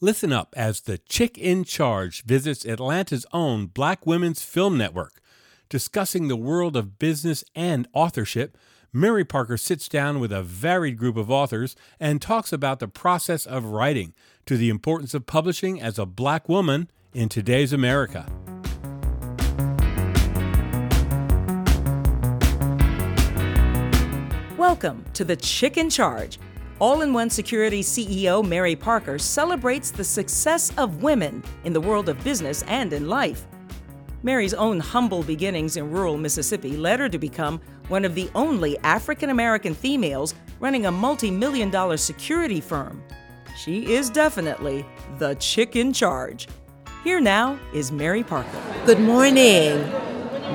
Listen up as the chick in charge visits Atlanta's own Black Women's Film Network. Discussing the world of business and authorship, Mary Parker sits down with a varied group of authors and talks about the process of writing to the importance of publishing as a black woman in today's America. Welcome to the Chick in Charge all in One Security CEO Mary Parker celebrates the success of women in the world of business and in life. Mary's own humble beginnings in rural Mississippi led her to become one of the only African American females running a multi million dollar security firm. She is definitely the chick in charge. Here now is Mary Parker. Good morning.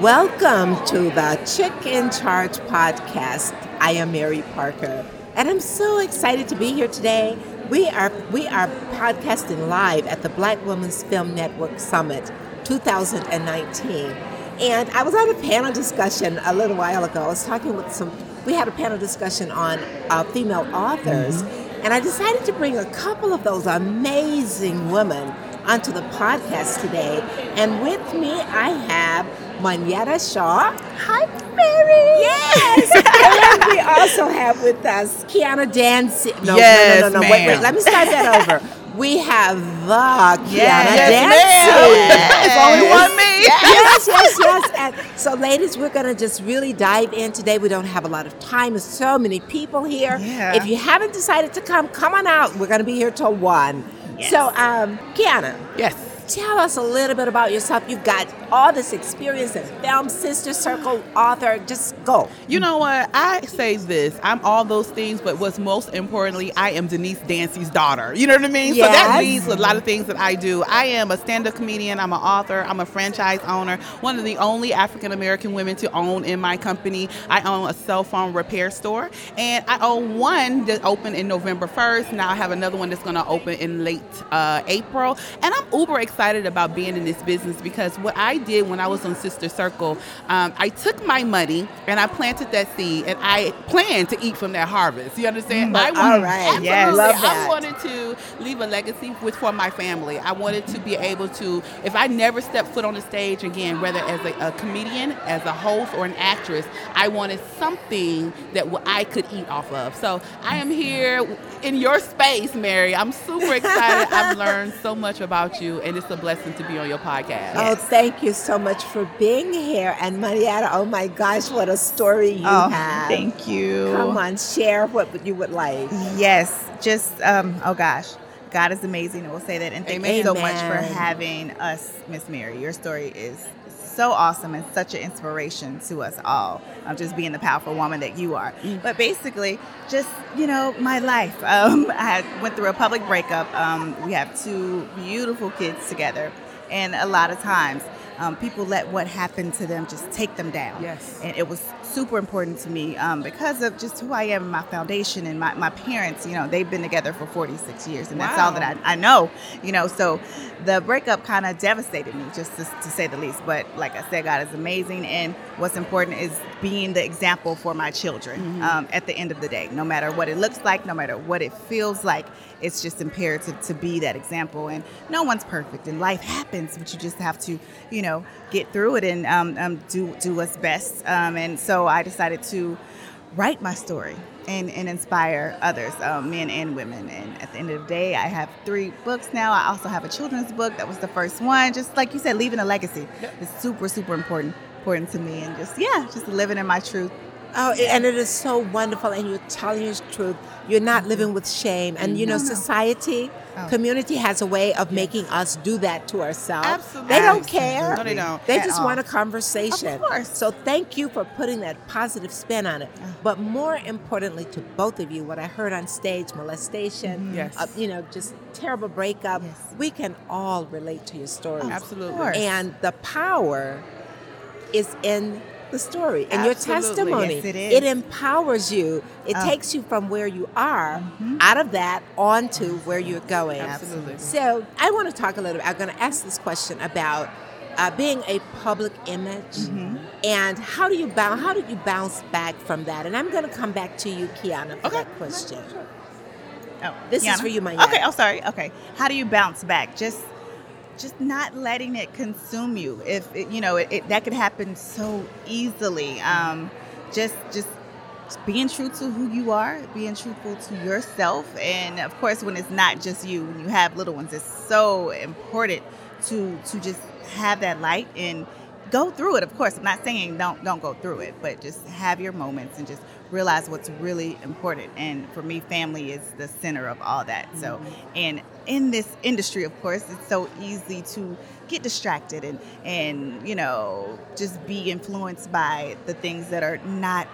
Welcome to the Chick in Charge podcast. I am Mary Parker. And I'm so excited to be here today. We are we are podcasting live at the Black Women's Film Network Summit 2019. And I was on a panel discussion a little while ago. I was talking with some we had a panel discussion on uh, female authors. Mm-hmm. And I decided to bring a couple of those amazing women onto the podcast today. And with me, I have Monyetta Shaw. Hi, Mary. Yes. and we also have with us Kiana Dancie. No, yes, no, no, no, no. Wait, wait. Let me start that over. We have the Kiana yes, Dancie. It's only one me. Yes, yes, yes. And so, ladies, we're going to just really dive in today. We don't have a lot of time. There's so many people here. Yeah. If you haven't decided to come, come on out. We're going to be here till 1. Yes. So, um, Kiana. Yes tell us a little bit about yourself. You've got all this experience as film, sister circle, author. Just go. You know what? I say this. I'm all those things, but what's most importantly, I am Denise Dancie's daughter. You know what I mean? Yes. So that leads a lot of things that I do. I am a stand-up comedian. I'm an author. I'm a franchise owner. One of the only African American women to own in my company. I own a cell phone repair store, and I own one that opened in November 1st. Now I have another one that's going to open in late uh, April, and I'm uber excited excited about being in this business because what I did when I was on Sister Circle, um, I took my money and I planted that seed and I planned to eat from that harvest. You understand? Mm, I all right. Yes. Love that. I wanted to leave a legacy with for my family. I wanted to be able to, if I never step foot on the stage again, whether as a, a comedian, as a host, or an actress, I wanted something that I could eat off of. So I am here in your space, Mary. I'm super excited. I've learned so much about you, and it's a blessing to be on your podcast. Oh, thank you so much for being here. And Monyetta, oh my gosh, what a story you oh, have. Thank you. Come on, share what you would like. Yes, just, um, oh gosh. God is amazing. We'll say that. And thank Amen. you so much for having us, Miss Mary. Your story is so awesome and such an inspiration to us all. Um, just being the powerful woman that you are. Mm. But basically, just you know, my life. Um, I went through a public breakup. Um, we have two beautiful kids together, and a lot of times um, people let what happened to them just take them down. Yes. And it was super important to me um, because of just who I am, my foundation, and my, my parents. You know, they've been together for 46 years, and wow. that's all that I, I know. You know, so the breakup kind of devastated me, just to, to, say the least. But like I said, God is amazing, and what's important is being the example for my children mm-hmm. um, at the end of the day. No matter what it looks like, no matter what it feels like, it's just imperative to be that example. And no one's perfect, and life happens, but you just have to, you know, get through it and um, um, do do what's best. Um, and so I decided to write my story and, and inspire others, um, men and women. And at the end of the day, I have three books now. I also have a children's book that was the first one. Just like you said, leaving a legacy is super, super important important to me. And just yeah, just living in my truth. Oh, and it is so wonderful, and you're telling your truth. You're not living with shame, and you know, no, no. society Oh. Community has a way of making us do that to ourselves. Absolutely. They don't care. No, they don't. They just all. want a conversation. Of course. So thank you for putting that positive spin on it. But more importantly to both of you, what I heard on stage, molestation, mm-hmm. yes. Uh, you know, just terrible breakup, yes. we can all relate to your stories. Oh, absolutely. And the power is in the story and Absolutely. your testimony. Yes, it, is. it empowers you. It oh. takes you from where you are mm-hmm. out of that onto where you're going. Absolutely. So I want to talk a little bit. I'm going to ask this question about uh, being a public image mm-hmm. and how do you bounce how do you bounce back from that? And I'm going to come back to you, Kiana, for okay. that question. Sure. Oh, This is Yana? for you, Mayana. Okay. Oh, sorry. Okay. How do you bounce back? Just, just not letting it consume you. If it, you know, it, it, that could happen so easily. Um, just, just being true to who you are, being truthful to yourself, and of course, when it's not just you, when you have little ones, it's so important to to just have that light and go through it. Of course, I'm not saying don't don't go through it, but just have your moments and just realize what's really important. And for me, family is the center of all that. So, and in this industry, of course, it's so easy to get distracted and and you know just be influenced by the things that are not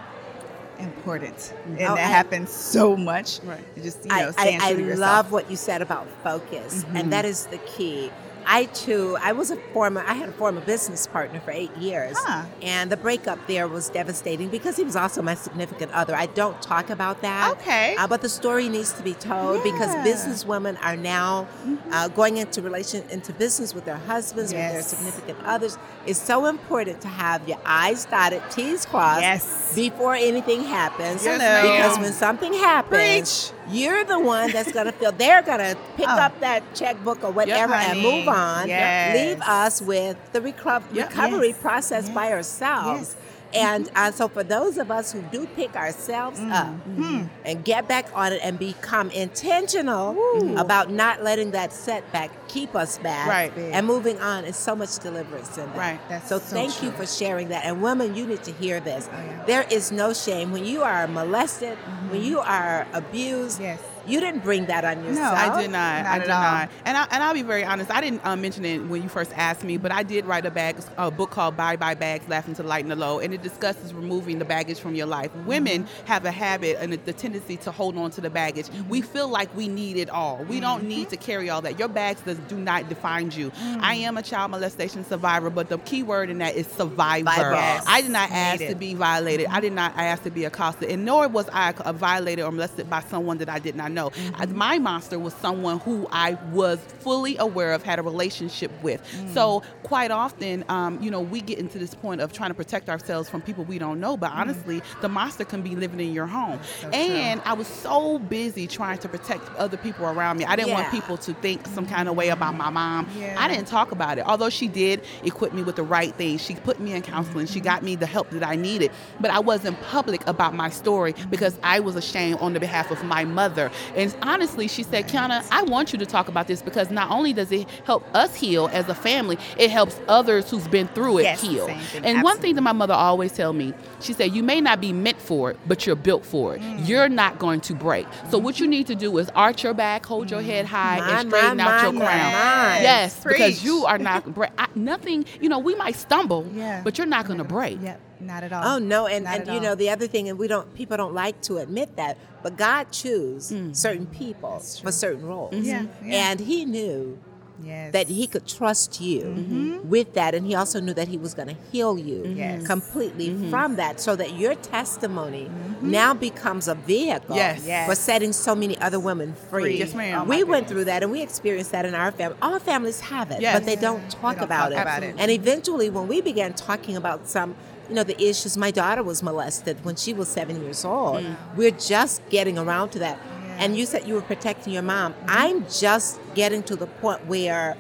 important, and Oh, that I- happens so much. Right. You Just you know, I, I, I true to yourself. love what you said about focus, and mm-hmm. that is the key. I too, I was a former, I had a former business partner for eight years, Huh. and the breakup there was devastating because he was also my significant other. I don't talk about that, Okay. uh, but the story needs to be told because Yeah. business women are now uh, going into relation into business with their husbands, with their significant others. It's so important to have your I's dotted, T's crossed Yes. before anything happens. Yes, because when something happens, you're the one that's going to feel they're going to pick Oh. up that checkbook or whatever and move on. Yes. Leave us with the reco- Yep. recovery Yes. process Yes. by ourselves. And uh, so, for those of us who do pick ourselves up Mm-hmm. and get back on it and become intentional about not letting that setback keep us back Right. and moving on, is so much deliverance in that. Right. That's so, so thank you for sharing that. And women, you need to hear this. Oh, yeah. There is no shame when you are molested, when you are abused. Yes. You didn't bring that on yourself. No, I did not. Not I did all. not. And I and I'll be very honest. I didn't uh, mention it when you first asked me, but I did write a bag a book called "Bye Bye Bags: Laughing to Lighten the Load," and it discusses removing the baggage from your life. Women mm-hmm. have a habit and the tendency to hold on to the baggage. We mm-hmm. feel like we need it all. We don't need mm-hmm. to carry all that. Your bags does do not define you. I mm. am a child molestation survivor, but the key word in that is survivor. Yes. I did not ask to be violated. I did not ask to be accosted, and nor was I violated or molested by someone that I did not know. I- mm-hmm. my monster was someone who I was fully aware of, had a relationship with. Mm. So quite often, um, you know, we get into this point of trying to protect ourselves from people we don't know. But mm-hmm. honestly, the monster can be living in your home. and I was so busy trying to protect other people around me. I didn't want people to think some kind of mm-hmm. way about my mom. Yeah. I didn't talk about it. Although she did equip me with the right things. She put me in counseling. She got me the help that I needed. But I wasn't public about my story because I was ashamed on the behalf of my mother. And honestly, she said, Kiana, I want you to talk about this because not only does it help us heal as a family, it helps others who's been through it Yes, heal. And one thing that my mother always tell me, she said, you may not be meant for it, but you're built for it. Mm. You're not going to break. So what you need to do is arch your back, hold your head high, Mine, and straighten mine, out your crown. Yes, because you are not bre- I, nothing. You know, we might stumble, Yeah. but you're not going to break. Yep. Not at all. Oh no, and, Not and you all. know the other thing, and we don't people don't like to admit that, but God chose Mm. certain people for certain roles. Mm-hmm. Yeah, yeah. And he knew Yes. that he could trust you mm-hmm. with that and he also knew that he was going to heal you mm-hmm. Yes. completely from that so that your testimony now becomes a vehicle Yes. For setting so many other women free. Free. Yes, ma'am. Oh, we went goodness. through that and we experienced that in our family. All families have it, but they don't talk don't about talk it. about it. And eventually when we began talking about some you know the issues my daughter was molested when she was 7 years old. Mm. We're just getting around to that. And you said you were protecting your mom. I'm just getting to the point where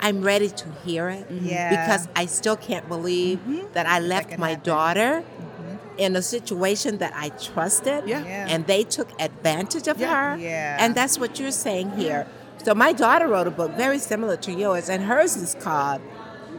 I'm ready to hear it mm-hmm. Yeah. because I still can't believe mm-hmm. that I left can my happen. daughter mm-hmm. in a situation that I trusted Yeah. Yeah. and they took advantage of Yeah. her. Yeah. And that's what you're saying here. So my daughter wrote a book very similar to yours and hers is called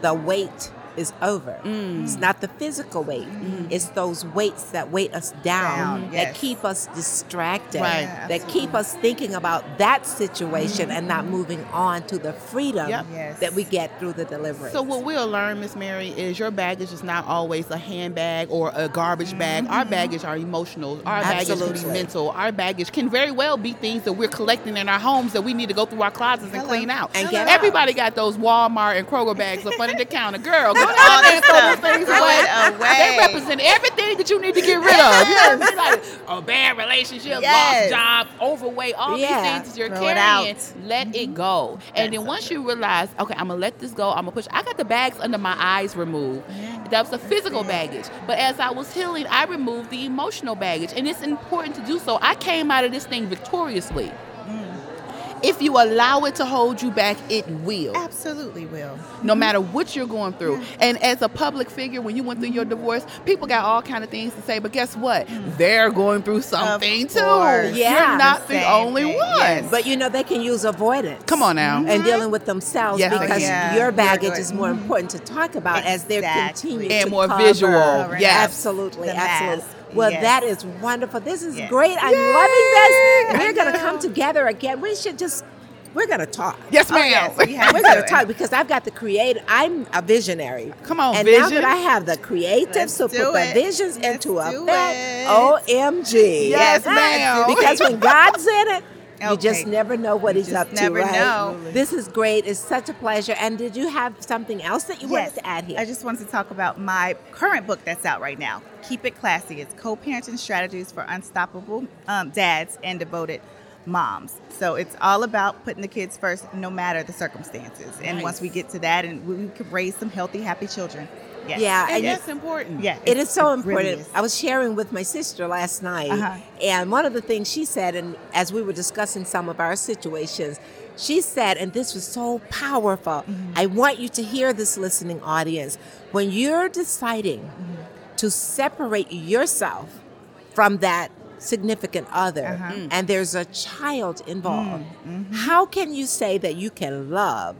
The Weight is over. Mm. It's not the physical weight. Mm. It's those weights that weight us down, Down, that yes. keep us distracted, Right. Yeah, that keep us thinking about that situation and not mm-hmm. moving on to the freedom Yep. Yes. that we get through the deliverance. So what we'll learn, Miss Mary, is your baggage is not always a handbag or a garbage bag. Our mm-hmm. baggage are emotional. Our baggage can be mental. Our baggage can very well be things that we're collecting in our homes that we need to go through our closets and clean out. And get Everybody got those Walmart and Kroger bags up under the counter. Girl, go down there and throw those things away. away. They represent everything that you need to get rid of. You know what I mean? Like a bad relationship, Yes. lost job, overweight, all Yeah. these things that you're Throw it carrying. out. Let it mm-hmm. go. And then once you realize, okay, I'm gonna let this go. I'm gonna push. I got the bags under my eyes removed. That was a physical baggage. But as I was healing, I removed the emotional baggage, and it's important to do so. I came out of this thing victoriously. If you allow it to hold you back, it will. Absolutely will. no matter what you're going through. And as a public figure, when you went through your divorce, people got all kind of things to say. But guess what? Mm. They're going through something too. Yeah. You're not the Same only thing, one. yes. But you know, they can use avoidance. Come on now. And mm-hmm. dealing with themselves Yes. because Yeah. your baggage is more mm-hmm. important to talk about as they Exactly. continue And to more cover. visual. Correct. Yes. Absolutely, The absolutely. mask. Well, Yes. that is wonderful. This is Yes. great. I'm Yay! loving this. We're going to come together again. We should just, we're going to talk. Yes, Oh, ma'am. yes, we have We're going to to. talk because I've got the creative. I'm a visionary. Come on, and now that I have the creative, Let's so put the visions Let's into effect. it. OMG. Yes, ma'am. Because when God's in it, you just never know what You He's up to. never right? know. This is great. It's such a pleasure. And did you have something else that you wanted to add here? I just wanted to talk about my current book that's out right now. Keep It Classy. It's co-parenting strategies for unstoppable um, dads and devoted moms. So it's all about putting the kids first, no matter the circumstances. And once we get to that, and we, we can raise some healthy, happy children. Yes. Yeah, and and that's important. Yeah. It is so it really important. is. I was sharing with my sister last night, Uh-huh. and one of the things she said, and as we were discussing some of our situations, she said, and this was so powerful. Mm-hmm. I want you to hear this listening audience. When you're deciding Mm-hmm. to separate yourself from that significant other, Uh-huh. Mm. and there's a child involved, Mm-hmm. how can you say that you can love?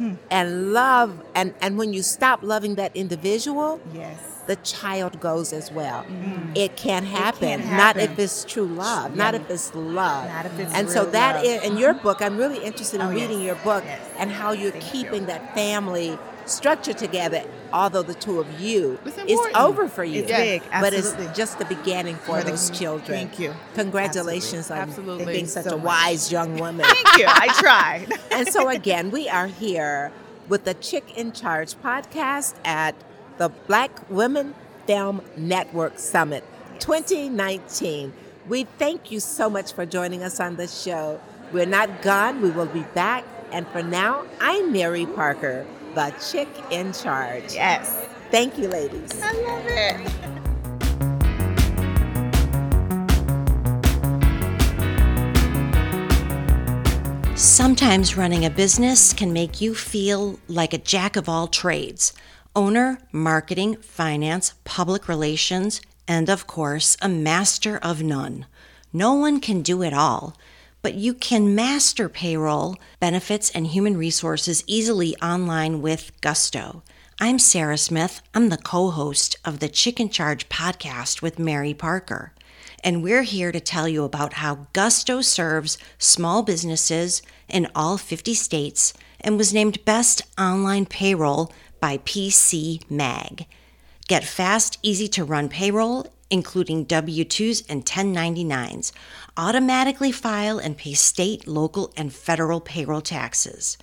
Mm-hmm. And love, and, and when you stop loving that individual, Yes. the child goes as well. It can't happen. can Not if it's true love. Not if it's love. Not if it's and so that love. is, in your book, I'm really interested in Oh, reading yes. your book Yes. and how you're Thank keeping you. that family structure together. Although the two of you, It's it's over for you. It's big, but it's just the beginning for, For the- those children. thank you. Congratulations on Absolutely. being such so a much. wise young woman. Thank you. I tried. and so again, we are here with the Chick in Charge podcast at the Black Women Film Network Summit 2019. We thank you so much for joining us on this show. We're not gone, we will be back. And for now, I'm Mary Parker, the Chick in Charge. yes. Thank you, ladies. I love it. Sometimes running a business can make you feel like a jack of all trades owner, marketing, finance, public relations, and of course, a master of none. No one can do it all, but you can master payroll, benefits, and human resources easily online with Gusto. I'm Sarah Smith. I'm the co host of the Chick in Charge podcast with Mary Parker and we're here to tell you about how Gusto serves small businesses in all 50 states and was named Best Online Payroll by PC Mag. Get fast, easy to run payroll, including W 2s and 1099s. Automatically file and pay state, local, and federal payroll taxes.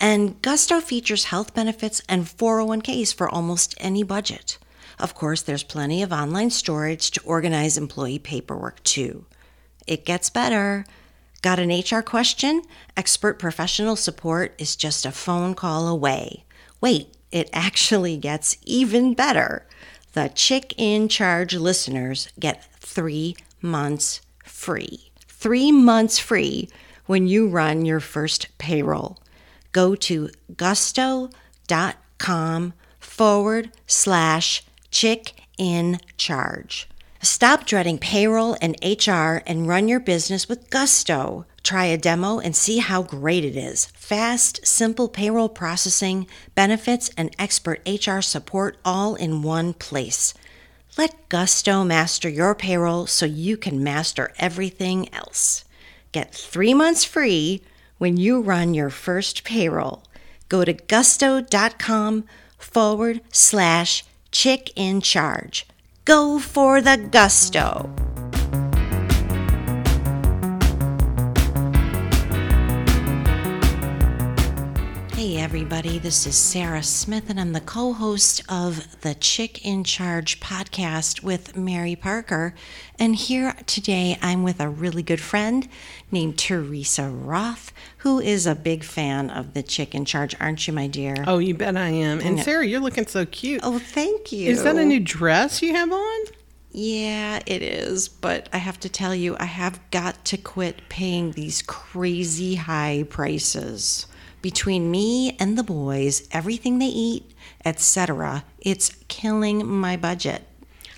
And Gusto features health benefits and 401ks for almost any budget. Of course, there's plenty of online storage to organize employee paperwork too. It gets better. Got an HR question? Expert professional support is just a phone call away. Wait, it actually gets even better. The Chick in Charge listeners get three months free. Three months free when you run your first payroll. Go to gusto.com forward slash chick in charge. Stop dreading payroll and HR and run your business with Gusto. Try a demo and see how great it is. Fast, simple payroll processing, benefits, and expert HR support all in one place. Let Gusto master your payroll so you can master everything else. Get three months free when you run your first payroll. Go to gusto.com forward slash chick in charge. Go for the gusto. Everybody, this is Sarah Smith, and I'm the co host of the Chick in Charge podcast with Mary Parker. And here today, I'm with a really good friend named Teresa Roth, who is a big fan of the Chick in Charge, aren't you, my dear? Oh, you bet I am. And Sarah, you're looking so cute. Oh, thank you. Is that a new dress you have on? Yeah, it is. But I have to tell you, I have got to quit paying these crazy high prices. Between me and the boys, everything they eat, etc., it's killing my budget.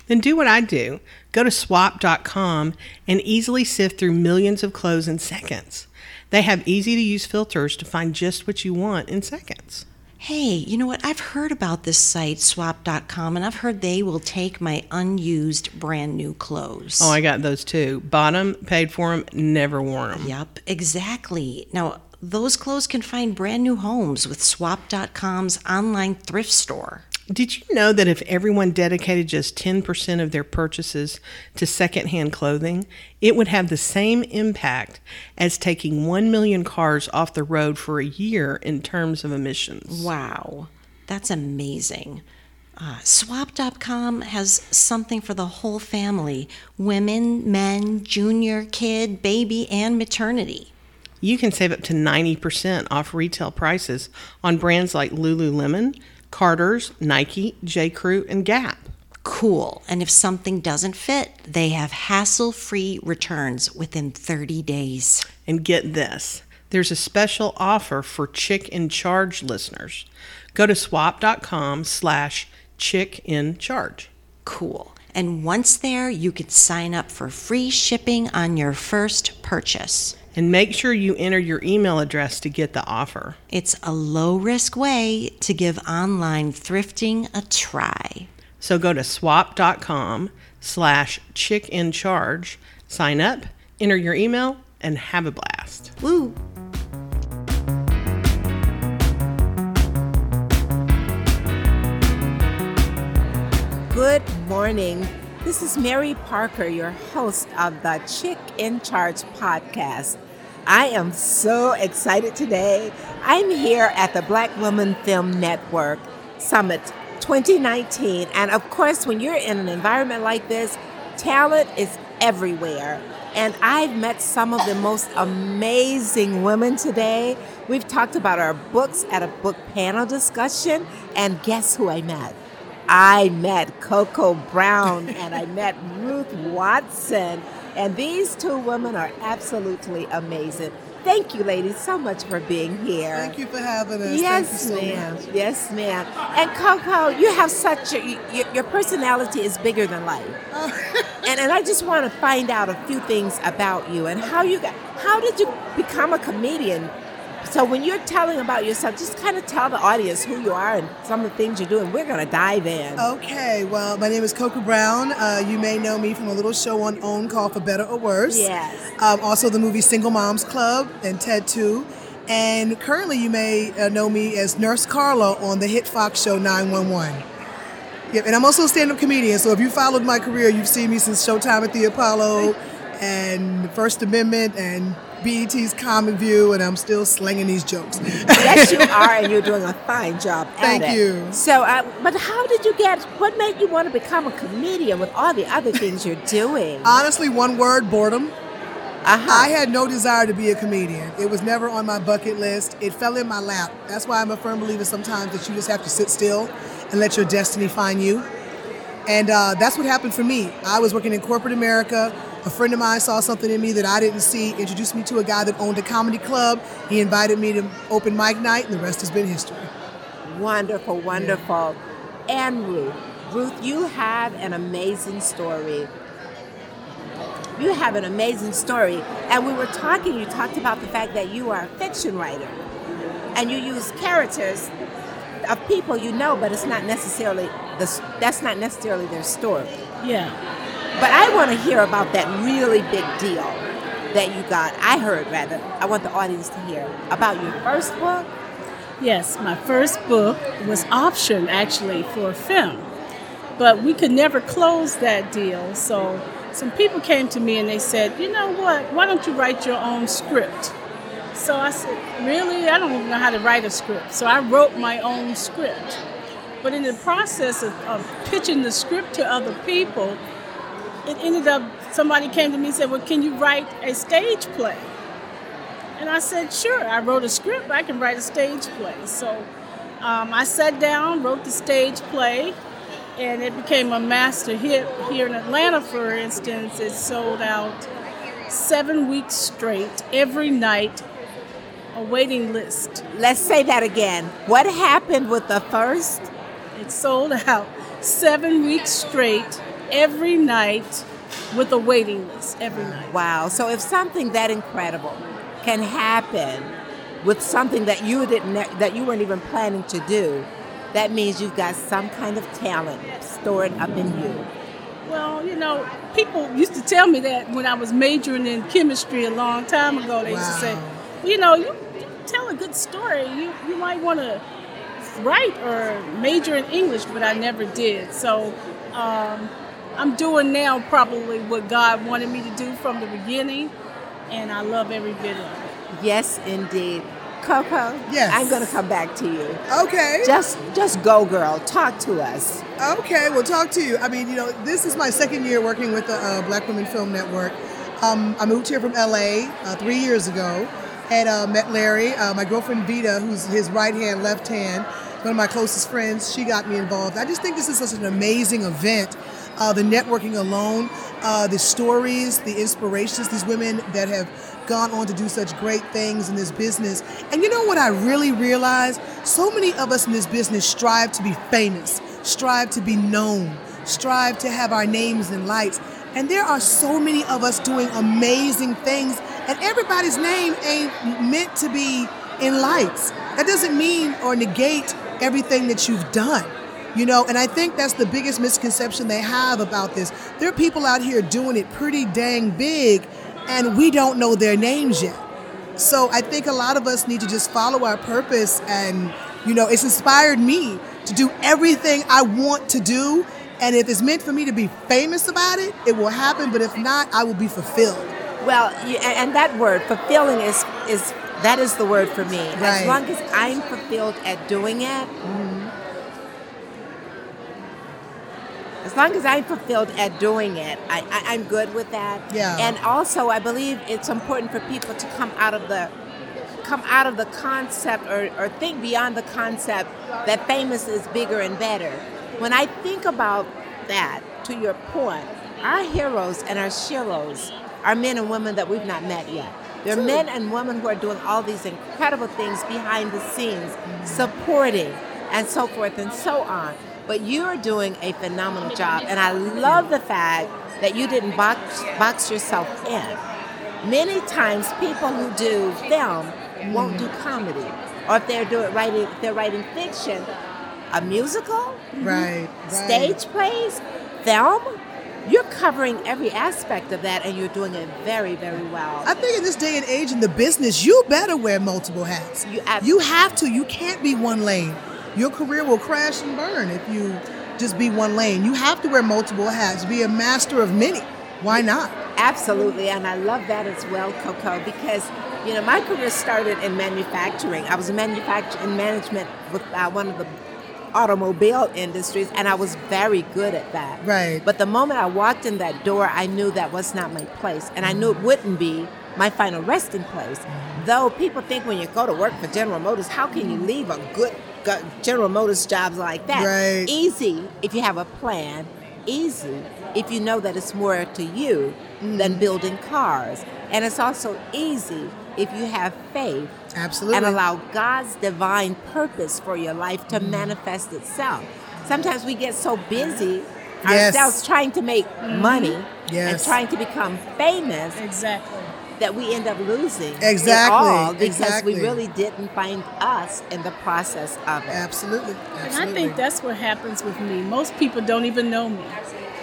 Then do what I do go to swap.com and easily sift through millions of clothes in seconds. They have easy to use filters to find just what you want in seconds. Hey, you know what? I've heard about this site, swap.com, and I've heard they will take my unused brand new clothes. Oh, I got those too. Bought them, paid for them, never worn them. Yep, exactly. Now, those clothes can find brand new homes with swap.com's online thrift store. Did you know that if everyone dedicated just 10% of their purchases to secondhand clothing, it would have the same impact as taking 1 million cars off the road for a year in terms of emissions? Wow, that's amazing. Uh, swap.com has something for the whole family women, men, junior, kid, baby, and maternity. You can save up to 90% off retail prices on brands like Lululemon, Carter's, Nike, J. Crew, and Gap. Cool. And if something doesn't fit, they have hassle free returns within 30 days. And get this there's a special offer for Chick in Charge listeners. Go to swap.com slash chick in charge. Cool. And once there, you can sign up for free shipping on your first purchase. And make sure you enter your email address to get the offer. It's a low risk way to give online thrifting a try. So go to swap.com slash chick in charge, sign up, enter your email, and have a blast. Woo! Good morning. This is Mary Parker, your host of the Chick in Charge podcast. I am so excited today. I'm here at the Black Women Film Network Summit 2019. And of course, when you're in an environment like this, talent is everywhere. And I've met some of the most amazing women today. We've talked about our books at a book panel discussion. And guess who I met? I met Coco Brown and I met Ruth Watson. And these two women are absolutely amazing. Thank you, ladies, so much for being here. Thank you for having us. Yes, so ma'am. much. Yes, ma'am. And Coco, you have such a, your, your personality is bigger than life. Oh. and and I just want to find out a few things about you and how you got. How did you become a comedian? So when you're telling about yourself, just kind of tell the audience who you are and some of the things you're doing. We're gonna dive in. Okay, well, my name is Coco Brown. Uh, you may know me from a little show on OWN called For Better or Worse. Yes. Um, also, the movie Single Moms Club and TED 2. And currently, you may uh, know me as Nurse Carla on the hit Fox show 911. Yep, and I'm also a stand up comedian. So if you followed my career, you've seen me since Showtime at the Apollo and First Amendment and BET's ComicView, and I'm still slinging these jokes. yes, you are, and you're doing a fine job Thank it. you. So, uh, but how did you get? What made you want to become a comedian with all the other things you're doing? Honestly, one word boredom. Uh-huh. I had no desire to be a comedian. It was never on my bucket list. It fell in my lap. That's why I'm a firm believer sometimes that you just have to sit still and let your destiny find you. And uh, that's what happened for me. I was working in corporate America. A friend of mine saw something in me that I didn't see, introduced me to a guy that owned a comedy club. He invited me to open mic night, and the rest has been history. Wonderful, wonderful. And Ruth, Ruth, you have an amazing story. You have an amazing story. And we were talking, you talked about the fact that you are a fiction writer. And you use characters of people you know, but it's not necessarily the, that's not necessarily their story. Yeah. But I want to hear about that really big deal that you got. I heard rather. I want the audience to hear about your first book. Yes, my first book was optioned actually for film, but we could never close that deal. So some people came to me and they said, you know what, why don't you write your own script? So I said, really? I don't even know how to write a script. So I wrote my own script. But in the process of, of pitching the script to other people, it ended up somebody came to me and said, well, can you write a stage play? And I said, sure. I wrote a script. I can write a stage play. So um, I sat down, wrote the stage play, and it became a master hit here in Atlanta, for instance. It sold out seven weeks straight, every night, a waiting list. Let's say that again. What happened with the first? It sold out seven weeks straight, every night, with a waiting list every night. Wow. So if something that incredible can happen with something that you didn't that you weren't even planning to do, that means you've got some kind of talent stored up in you. Well, you know, people used to tell me that when I was majoring in chemistry a long time ago. They wow. used to say, you know, you, you tell a good story. You you might want to write or major in English, but I never did. So um, I'm doing now probably what God wanted me to do from the beginning, and I love every bit of it. Yes, indeed. Coco, yes. I'm going to come back to you. Okay. Just just go girl, talk to us. Okay, we'll talk to you. I mean, you know, this is my second year working with the uh, Black Women Film Network. Um, I moved here from LA uh, three years ago and uh, met Larry. Uh, my girlfriend Vita, who's his right hand, left hand, one of my closest friends, she got me involved. I just think this is such an amazing event. Uh, the networking alone, uh, the stories, the inspirations, these women that have gone on to do such great things in this business. And you know what I really realized? So many of us in this business strive to be famous, strive to be known, strive to have our names in lights. And there are so many of us doing amazing things, and everybody's name ain't meant to be in lights. That doesn't mean or negate everything that you've done. You know, and I think that's the biggest misconception they have about this. There are people out here doing it pretty dang big, and we don't know their names yet. So I think a lot of us need to just follow our purpose and you know, it's inspired me to do everything I want to do. And if it's meant for me to be famous about it, it will happen. But if not, I will be fulfilled. Well, and that word, fulfilling, is is that is the word for me. Right. As long as I'm fulfilled at doing it, mm-hmm. As long as I'm fulfilled at doing it, I, I, am good with that. Yeah. And also, I believe it's important for people to come out of the come out of the concept or, or think beyond the concept that famous is bigger and better. When I think about that, to your point, our heroes and our sheroes are men and women that we've not met yet. They're True. men and women who are doing all these incredible things behind the scenes, supporting and so forth and so on. But you're doing a phenomenal job, and I love the fact that you didn't box, box yourself in. Many times, people who do film won't do comedy, or if they're doing writing, if they're writing fiction, a musical, right, mm-hmm, stage right. plays, film. You're covering every aspect of that, and you're doing it very, very well. I think in this day and age in the business, you better wear multiple hats. You, you have to. You can't be one lane your career will crash and burn if you just be one lane. You have to wear multiple hats, be a master of many. Why not? Absolutely, and I love that as well, Coco, because you know my career started in manufacturing. I was in manufacturing management with uh, one of the automobile industries, and I was very good at that. Right. But the moment I walked in that door, I knew that was not my place, and I knew it wouldn't be my final resting place. Though people think when you go to work for General Motors, how can you leave a good General Motors jobs like that. Right. Easy if you have a plan. Easy if you know that it's more to you mm. than building cars. And it's also easy if you have faith. Absolutely. And allow God's divine purpose for your life to mm. manifest itself. Sometimes we get so busy yes. ourselves trying to make mm-hmm. money yes. and trying to become famous. Exactly that we end up losing exactly all because exactly. we really didn't find us in the process of it. Absolutely. Absolutely. And I think that's what happens with me. Most people don't even know me.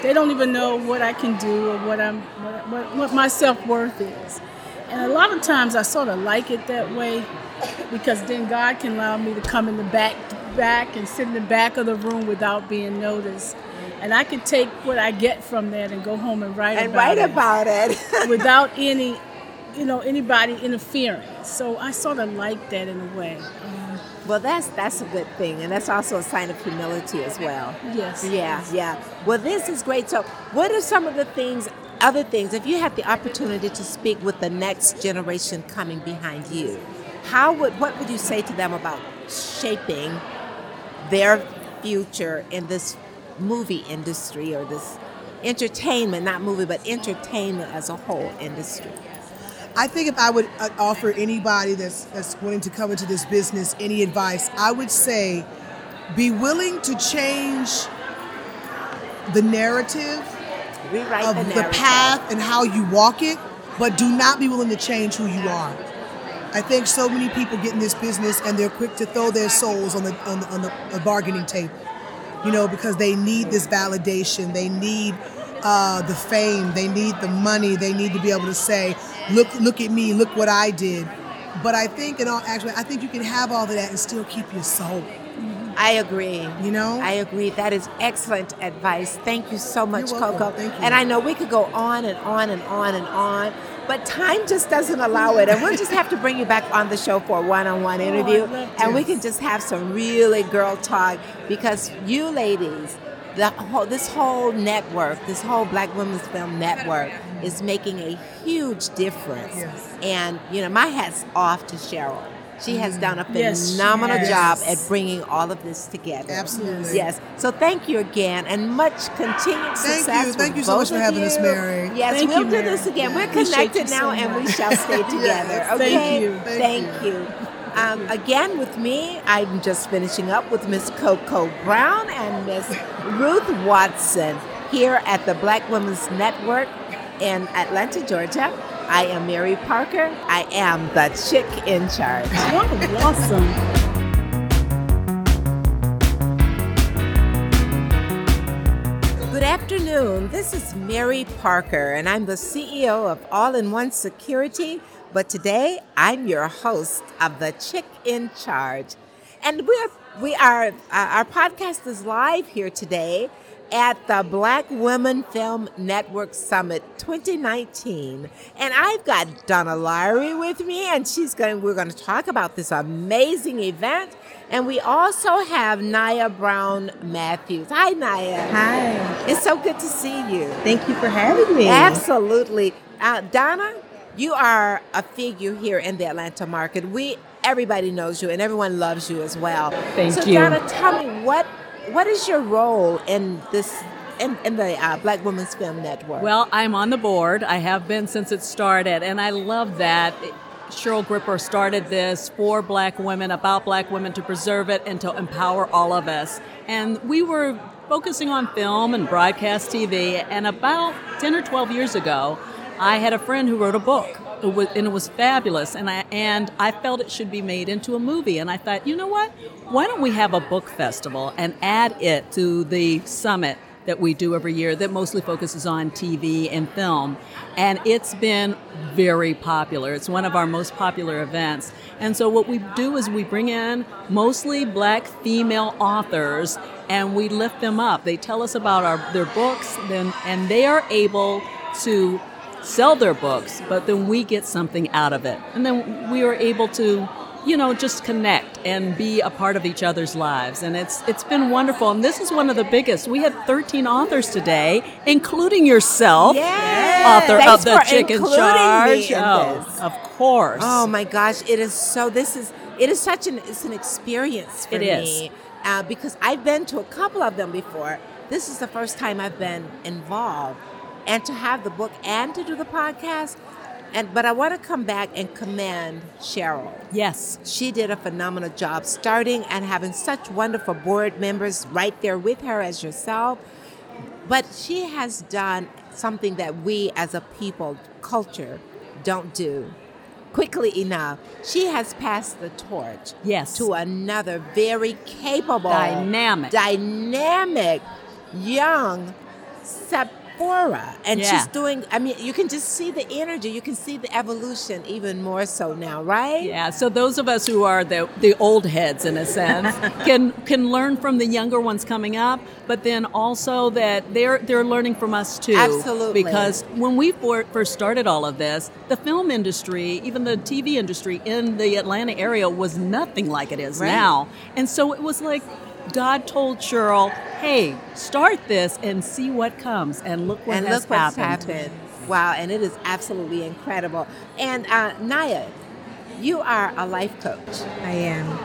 They don't even know what I can do or what I'm what, what, what my self worth is. And a lot of times I sort of like it that way because then God can allow me to come in the back back and sit in the back of the room without being noticed and I can take what I get from that and go home and write and about write it about it without any you know anybody interfering. So I sort of like that in a way. Um, well, that's that's a good thing, and that's also a sign of humility as well. Yes. Yeah, yes. yeah. Well, this is great. So, what are some of the things, other things, if you had the opportunity to speak with the next generation coming behind you, how would what would you say to them about shaping their future in this movie industry or this entertainment, not movie, but entertainment as a whole industry? I think if I would uh, offer anybody that's that's wanting to come into this business any advice, I would say be willing to change the narrative Rewrite of the, the, path and how you walk it, but do not be willing to change who you are. I think so many people get in this business and they're quick to throw their souls on the on the, on the bargaining table, you know, because they need this validation, they need uh, the fame, they need the money, they need to be able to say, look look at me, look what I did. But I think in all actually, I think you can have all of that and still keep your soul. I agree. You know? I agree. That is excellent advice. Thank you so much. Coco. Thank you. And I know we could go on and on and on and on, but time just doesn't allow it. And we'll just have to bring you back on the show for a one-on-one interview, Oh, and we can just have some really girl talk because you ladies. The whole, this whole network, this whole Black Women's Film Network, is making a huge difference. Yes. And you know, my hat's off to Cheryl. She has mm-hmm. done a Yes, phenomenal has. job at bringing all of this together. Absolutely. Yes. So thank you again, and much continued success. Thank you. Thank you so much for having us. Mary. Yes, Thank we'll you, do Mary. this again. We're connected now, so and we shall stay together. Yes. Okay. Thank you. Thank Thank you. Um, again, with me, I'm just finishing up with Miss Coco Brown and Miss Ruth Watson here at the Black Women's Network in Atlanta, Georgia. I am Mary Parker. I am the chick in charge. Oh, awesome. Good afternoon. This is Mary Parker, and I'm the CEO of All in One Security. But today, I'm your host of the Chick in Charge, and we're we are uh, our podcast is live here today at the Black Women Film Network Summit 2019, and I've got Donna Lowry with me, and she's going. We're going to talk about this amazing event. And we also have Naya Brown Matthews. Hi, Naya. Hi. It's so good to see you. Thank you for having me. Absolutely. Uh, Donna, you are a figure here in the Atlanta market. We everybody knows you and everyone loves you as well. Thank so you. Donna, tell me what what is your role in this in, in the uh, Black Women's Film Network? Well, I'm on the board. I have been since it started, and I love that. Cheryl Gripper started this for black women, about black women, to preserve it and to empower all of us. And we were focusing on film and broadcast TV, and about 10 or 12 years ago, I had a friend who wrote a book. It was, and it was fabulous, and I and I felt it should be made into a movie. And I thought, you know what? Why don't we have a book festival and add it to the summit that we do every year that mostly focuses on TV and film. And it's been very popular. It's one of our most popular events. And so what we do is we bring in mostly black female authors and we lift them up. They tell us about our, their books then, and they are able to sell their books, but then we get something out of it. And then we are able to you know just connect and be a part of each other's lives and it's it's been wonderful and this is one of the biggest we had 13 authors today including yourself Yes. author Thanks of the chick in charge oh, of course Oh my gosh, it is so. This is it is such an it's an experience for It is. me uh, because I've been to a couple of them before. This is the first time I've been involved, and to have the book and to do the podcast. And but I want to come back and commend Cheryl. yes She did a phenomenal job starting and having such wonderful board members right there with her as yourself. But she has done something that we as a people, culture, don't do quickly enough. She has passed the torch Yes. to another very capable, Dynamic. dynamic, young Sephora. And Yeah. she's doing, I mean, you can just see the energy, you can see the evolution even more so now, right? Yeah, so those of us who are the the old heads in a sense can can learn from the younger ones coming up, but then also that they're they're learning from us too. Absolutely. Because when we for- first started all of this, the film industry, even the TV industry in the Atlanta area was nothing like it is Right. now. And so it was like God told Cheryl, "Hey, start this and see what comes." And look what and has look what's happened. happened. Wow, and it is absolutely incredible. And uh, Naya, you are a life coach. I am.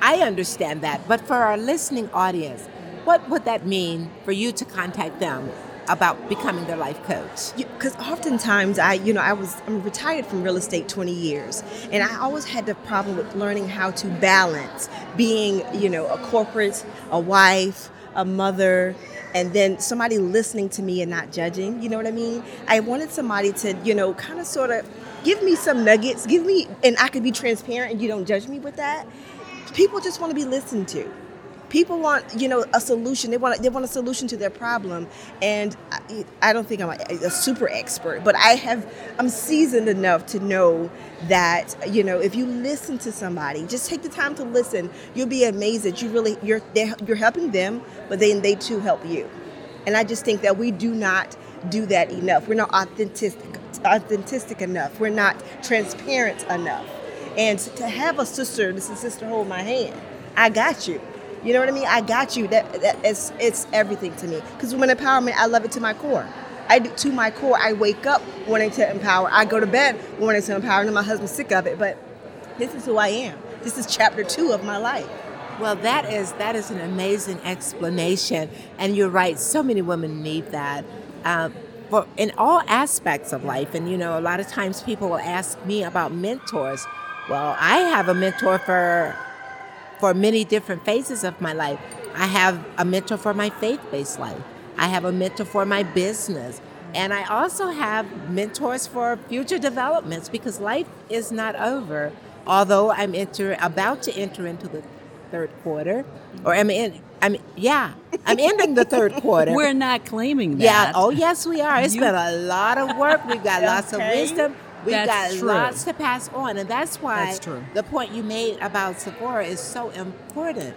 I understand that, but for our listening audience, what would that mean for you to contact them about becoming their life coach? Because oftentimes I, you know, I was I'm retired from real estate 20 years, and I always had the problem with learning how to balance being, you know, a corporate, a wife, a mother, and then somebody listening to me and not judging. You know what I mean? I wanted somebody to, you know, kind of sort of give me some nuggets, give me, and I could be transparent and you don't judge me with that. People just want to be listened to people want you know a solution. They want they want a solution to their problem. And i, I don't think i'm a, a, super expert but i have i'm seasoned enough to know that you know if you listen to somebody just take the time to listen. You'll be amazed that you really you're you're helping them but then they too help you. And i just think that we do not do that enough. We're not authentic authentic enough. We're not transparent enough. And to have a sister this is sister hold my hand. I got you you know what I mean? I got you. That, that it's it's everything to me. Because women empowerment, I love it to my core. I do to my core. I wake up wanting to empower. I go to bed wanting to empower. And my husband's sick of it, but this is who I am. This is chapter two of my life. Well, that is that is an amazing explanation, and you're right. So many women need that. Uh, for in all aspects of life, and you know, a lot of times people will ask me about mentors. Well, I have a mentor for for many different phases of my life. I have a mentor for my faith based life, I have a mentor for my business. And I also have mentors for future developments because life is not over. Although I'm enter, about to enter into the third quarter, or I'm in, I'm yeah, I'm ending the third quarter. We're not claiming that. Yeah. Oh yes, we are. It's you, been a lot of work. We've got lots of wisdom. We've that's got true. lots to pass on, and that's why that's true. the point you made about Sephora is so important.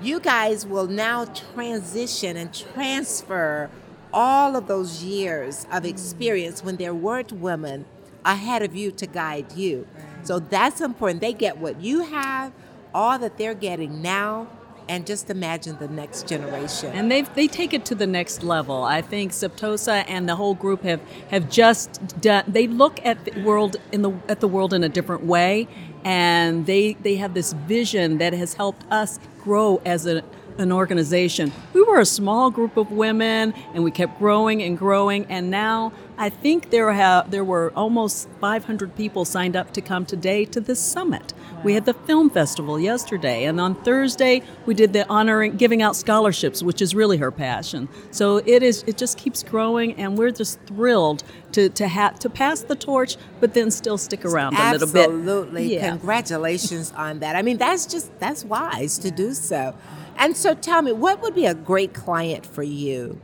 You guys will now transition and transfer all of those years of mm. experience when there weren't women ahead of you to guide you. So that's important. They get what you have, all that they're getting now, and just imagine the next generation. And they they take it to the next level. I think Sephora and the whole group have have just done. They look at the world in the at the world in a different way, and they they have this vision that has helped us grow as a an organization. We were a small group of women, and we kept growing and growing. And now I think there have there were almost 500 people signed up to come today to this summit. We had the film festival yesterday, and on Thursday we did the honoring, giving out scholarships, which is really her passion. So it is. It just keeps growing, and we're just thrilled to to have to pass the torch, but then still stick around a little bit. Absolutely, yeah. congratulations on that. I mean, that's just that's wise to do so. And so, tell me, what would be a great client for you?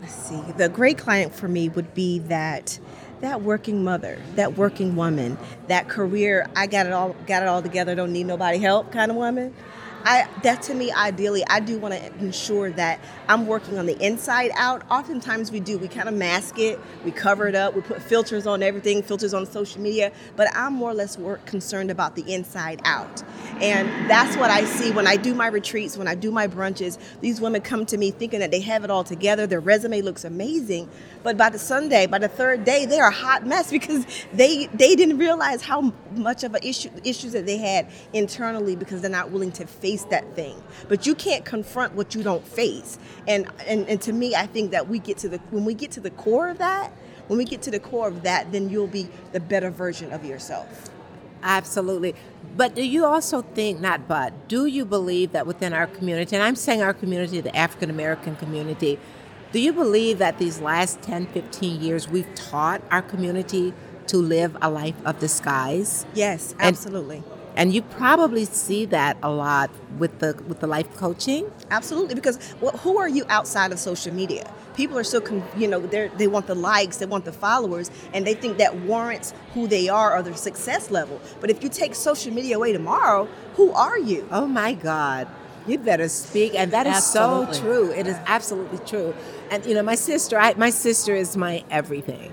Let's see. The great client for me would be that that working mother, that working woman, that career, I got it all got it all together, don't need nobody help kind of woman. I that to me ideally I do want to ensure that I'm working on the inside out. Oftentimes we do. We kind of mask it, we cover it up, we put filters on everything, filters on social media, but I'm more or less work concerned about the inside out. And that's what I see when I do my retreats, when I do my brunches. These women come to me thinking that they have it all together, their resume looks amazing, but by the Sunday, by the third day, they're a hot mess because they they didn't realize how much of an issue issues that they had internally because they're not willing to face that thing. But you can't confront what you don't face. And and, and to me, I think that we get to the when we get to the core of that, when we get to the core of that, then you'll be the better version of yourself. Absolutely. But do you also think, not but, do you believe that within our community, and I'm saying our community, the African American community, do you believe that these last 10, 15 years we've taught our community to live a life of disguise? Yes, absolutely. And, and you probably see that a lot with the with the life coaching. Absolutely, because well, who are you outside of social media? People are so you know they they want the likes, they want the followers, and they think that warrants who they are or their success level. But if you take social media away tomorrow, who are you? Oh my God. You better speak, and that is absolutely. so true. It is absolutely true. And you know, my sister, I, my sister is my everything.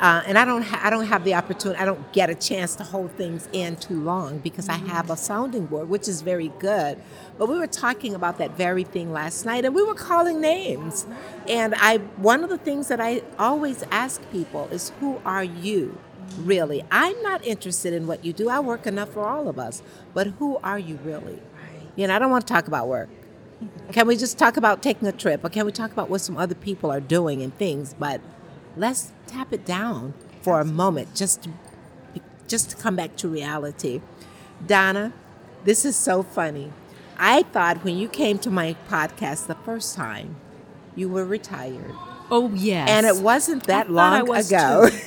Uh, and I don't, ha- I don't have the opportunity. I don't get a chance to hold things in too long because I have a sounding board, which is very good. But we were talking about that very thing last night, and we were calling names. And I, one of the things that I always ask people is, "Who are you?" Really, I'm not interested in what you do. I work enough for all of us, but who are you really? You know, I don't want to talk about work. can we just talk about taking a trip, or can we talk about what some other people are doing and things? But let's tap it down for a moment, just to, just to come back to reality. Donna, this is so funny. I thought when you came to my podcast the first time, you were retired. Oh yes. And it wasn't that I long ago.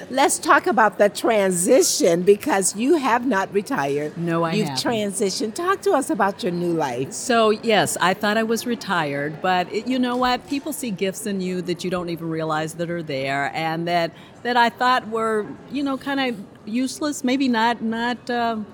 Let's talk about the transition because you have not retired. No, I You've haven't. transitioned. Talk to us about your new life. So, yes, I thought I was retired, but it, you know what? People see gifts in you that you don't even realize that are there and that that I thought were, you know, kind of useless, maybe not not um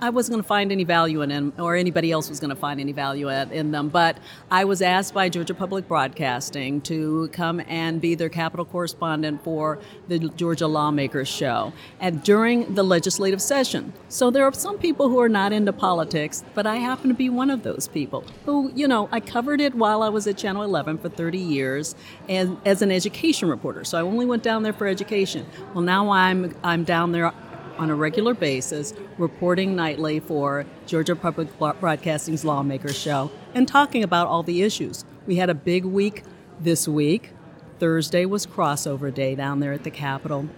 I wasn't going to find any value in them, or anybody else was going to find any value in them. But I was asked by Georgia Public Broadcasting to come and be their capital correspondent for the Georgia Lawmakers Show, and during the legislative session. So there are some people who are not into politics, but I happen to be one of those people who, you know, I covered it while I was at Channel 11 for 30 years, and as an education reporter. So I only went down there for education. Well, now I'm I'm down there on a regular basis, reporting nightly for Georgia Public Broadcasting's Lawmakers Show and talking about all the issues. We had a big week this week. Thursday was crossover day down there at the Capitol.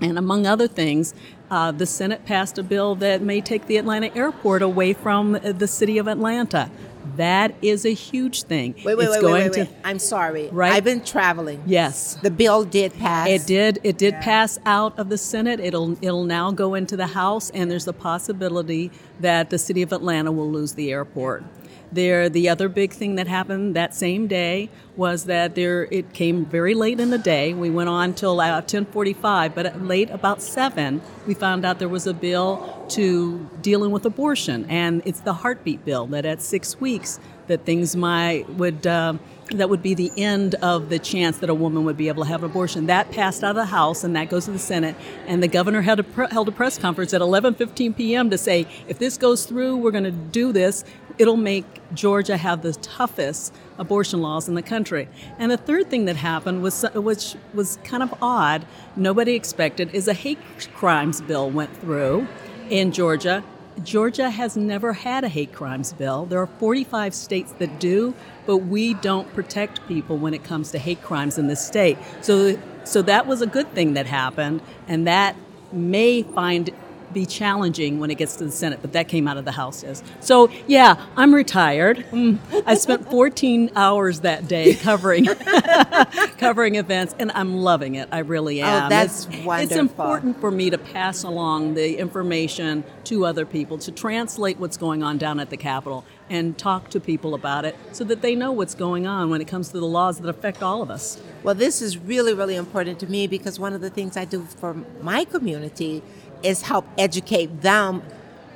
And among other things, uh, the Senate passed a bill that may take the Atlanta airport away from uh, the city of Atlanta. That is a huge thing. Wait, wait, It's wait, going wait, wait, to- I'm sorry. Right? I've been traveling. Yes. The bill did pass. It did. It did pass out of the Senate. It'll it'll now go into the House, and there's a possibility that the city of Atlanta will lose the airport. There, the other big thing that happened that same day was that there it came very late in the day. We went on till uh, 10:45, but at late about seven, we found out there was a bill to dealing with abortion, and it's the heartbeat bill that at six weeks that things might would. Uh, that would be the end of the chance that a woman would be able to have an abortion. That passed out of the House, and that goes to the Senate. And the governor held a, pre- held a press conference at 11:15 p.m. to say, if this goes through, we're going to do this. It'll make Georgia have the toughest abortion laws in the country. And the third thing that happened was, uh, which was kind of odd, nobody expected, is a hate crimes bill went through in Georgia. Georgia has never had a hate crimes bill. There are 45 states that do, but we don't protect people when it comes to hate crimes in this state. So, so that was a good thing that happened, and that may find be challenging when it gets to the Senate, but that came out of the House. Yes. So yeah, I'm retired. Mm. I spent 14 hours that day covering covering events, and I'm loving it. I really Oh, am. that's it's, It's important for me to pass along the information to other people, to translate what's going on down at the Capitol, and talk to people about it so that they know what's going on when it comes to the laws that affect all of us. Well, this is really, really important to me because one of the things I do for my community is help educate them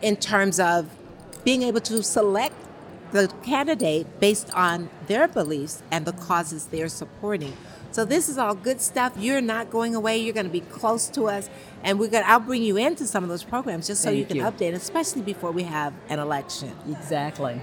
in terms of being able to select the candidate based on their beliefs and the causes they're supporting. So this is all good stuff. You're not going away. You're going to be close to us, and we're going. to I'll bring you into some of those programs just so you can you. update, especially before we have an election. Exactly.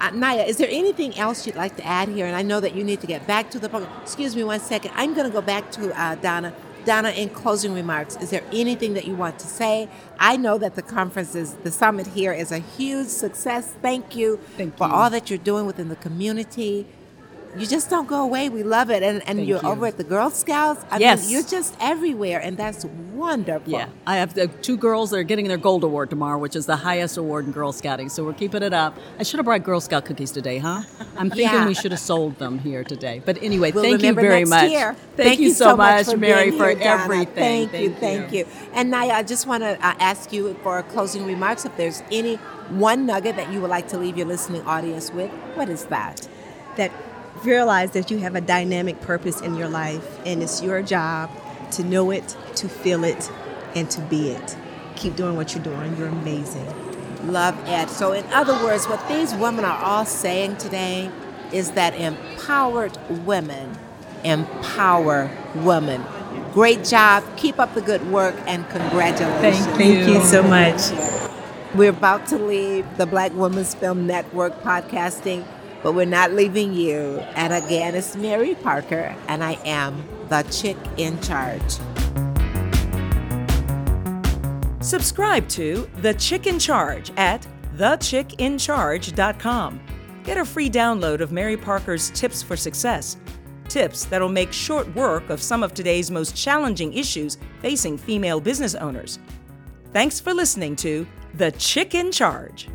Uh, Naya, is there anything else you'd like to add here? And I know that you need to get back to the program. Excuse me one second. I'm going to go back to uh, Donna. Donna, in closing remarks, is there anything that you want to say? I know that the conference is, the summit here is a huge success. Thank you Thank for you. all that you're doing within the community. You just don't go away. We love it. And, and Thank you're you. over at the Girl Scouts. I Yes. mean, you're just everywhere, and that's wonderful. Yeah, I have the two girls that are getting their gold award tomorrow, which is the highest award in Girl Scouting. So we're keeping it up. I should have brought Girl Scout cookies today, huh? I'm thinking Yeah. we should have sold them here today. But anyway, We'll thank you very much. Year. Thank, you so much, for Mary, for here, everything. Thank, you, thank you. And Naya, I just want to uh, ask you for closing remarks. If there's any one nugget that you would like to leave your listening audience with, what is that? that realize that you have a dynamic purpose in your life and it's your job to know it, to feel it, and to be it. Keep doing what you're doing. You're amazing. Love it. So, in other words, what these women are all saying today is that empowered women empower women. Great job. Keep up the good work and congratulations. Thank you so much. We're about to leave the Black Women's Film Network podcasting, but we're not leaving you. And again, it's Mary Parker, and I am the chick in charge. Subscribe to The Chick in Charge at thechickincharge.com. Get a free download of Mary Parker's Tips for Success. Tips that'll make short work of some of today's most challenging issues facing female business owners. Thanks for listening to The Chick in Charge.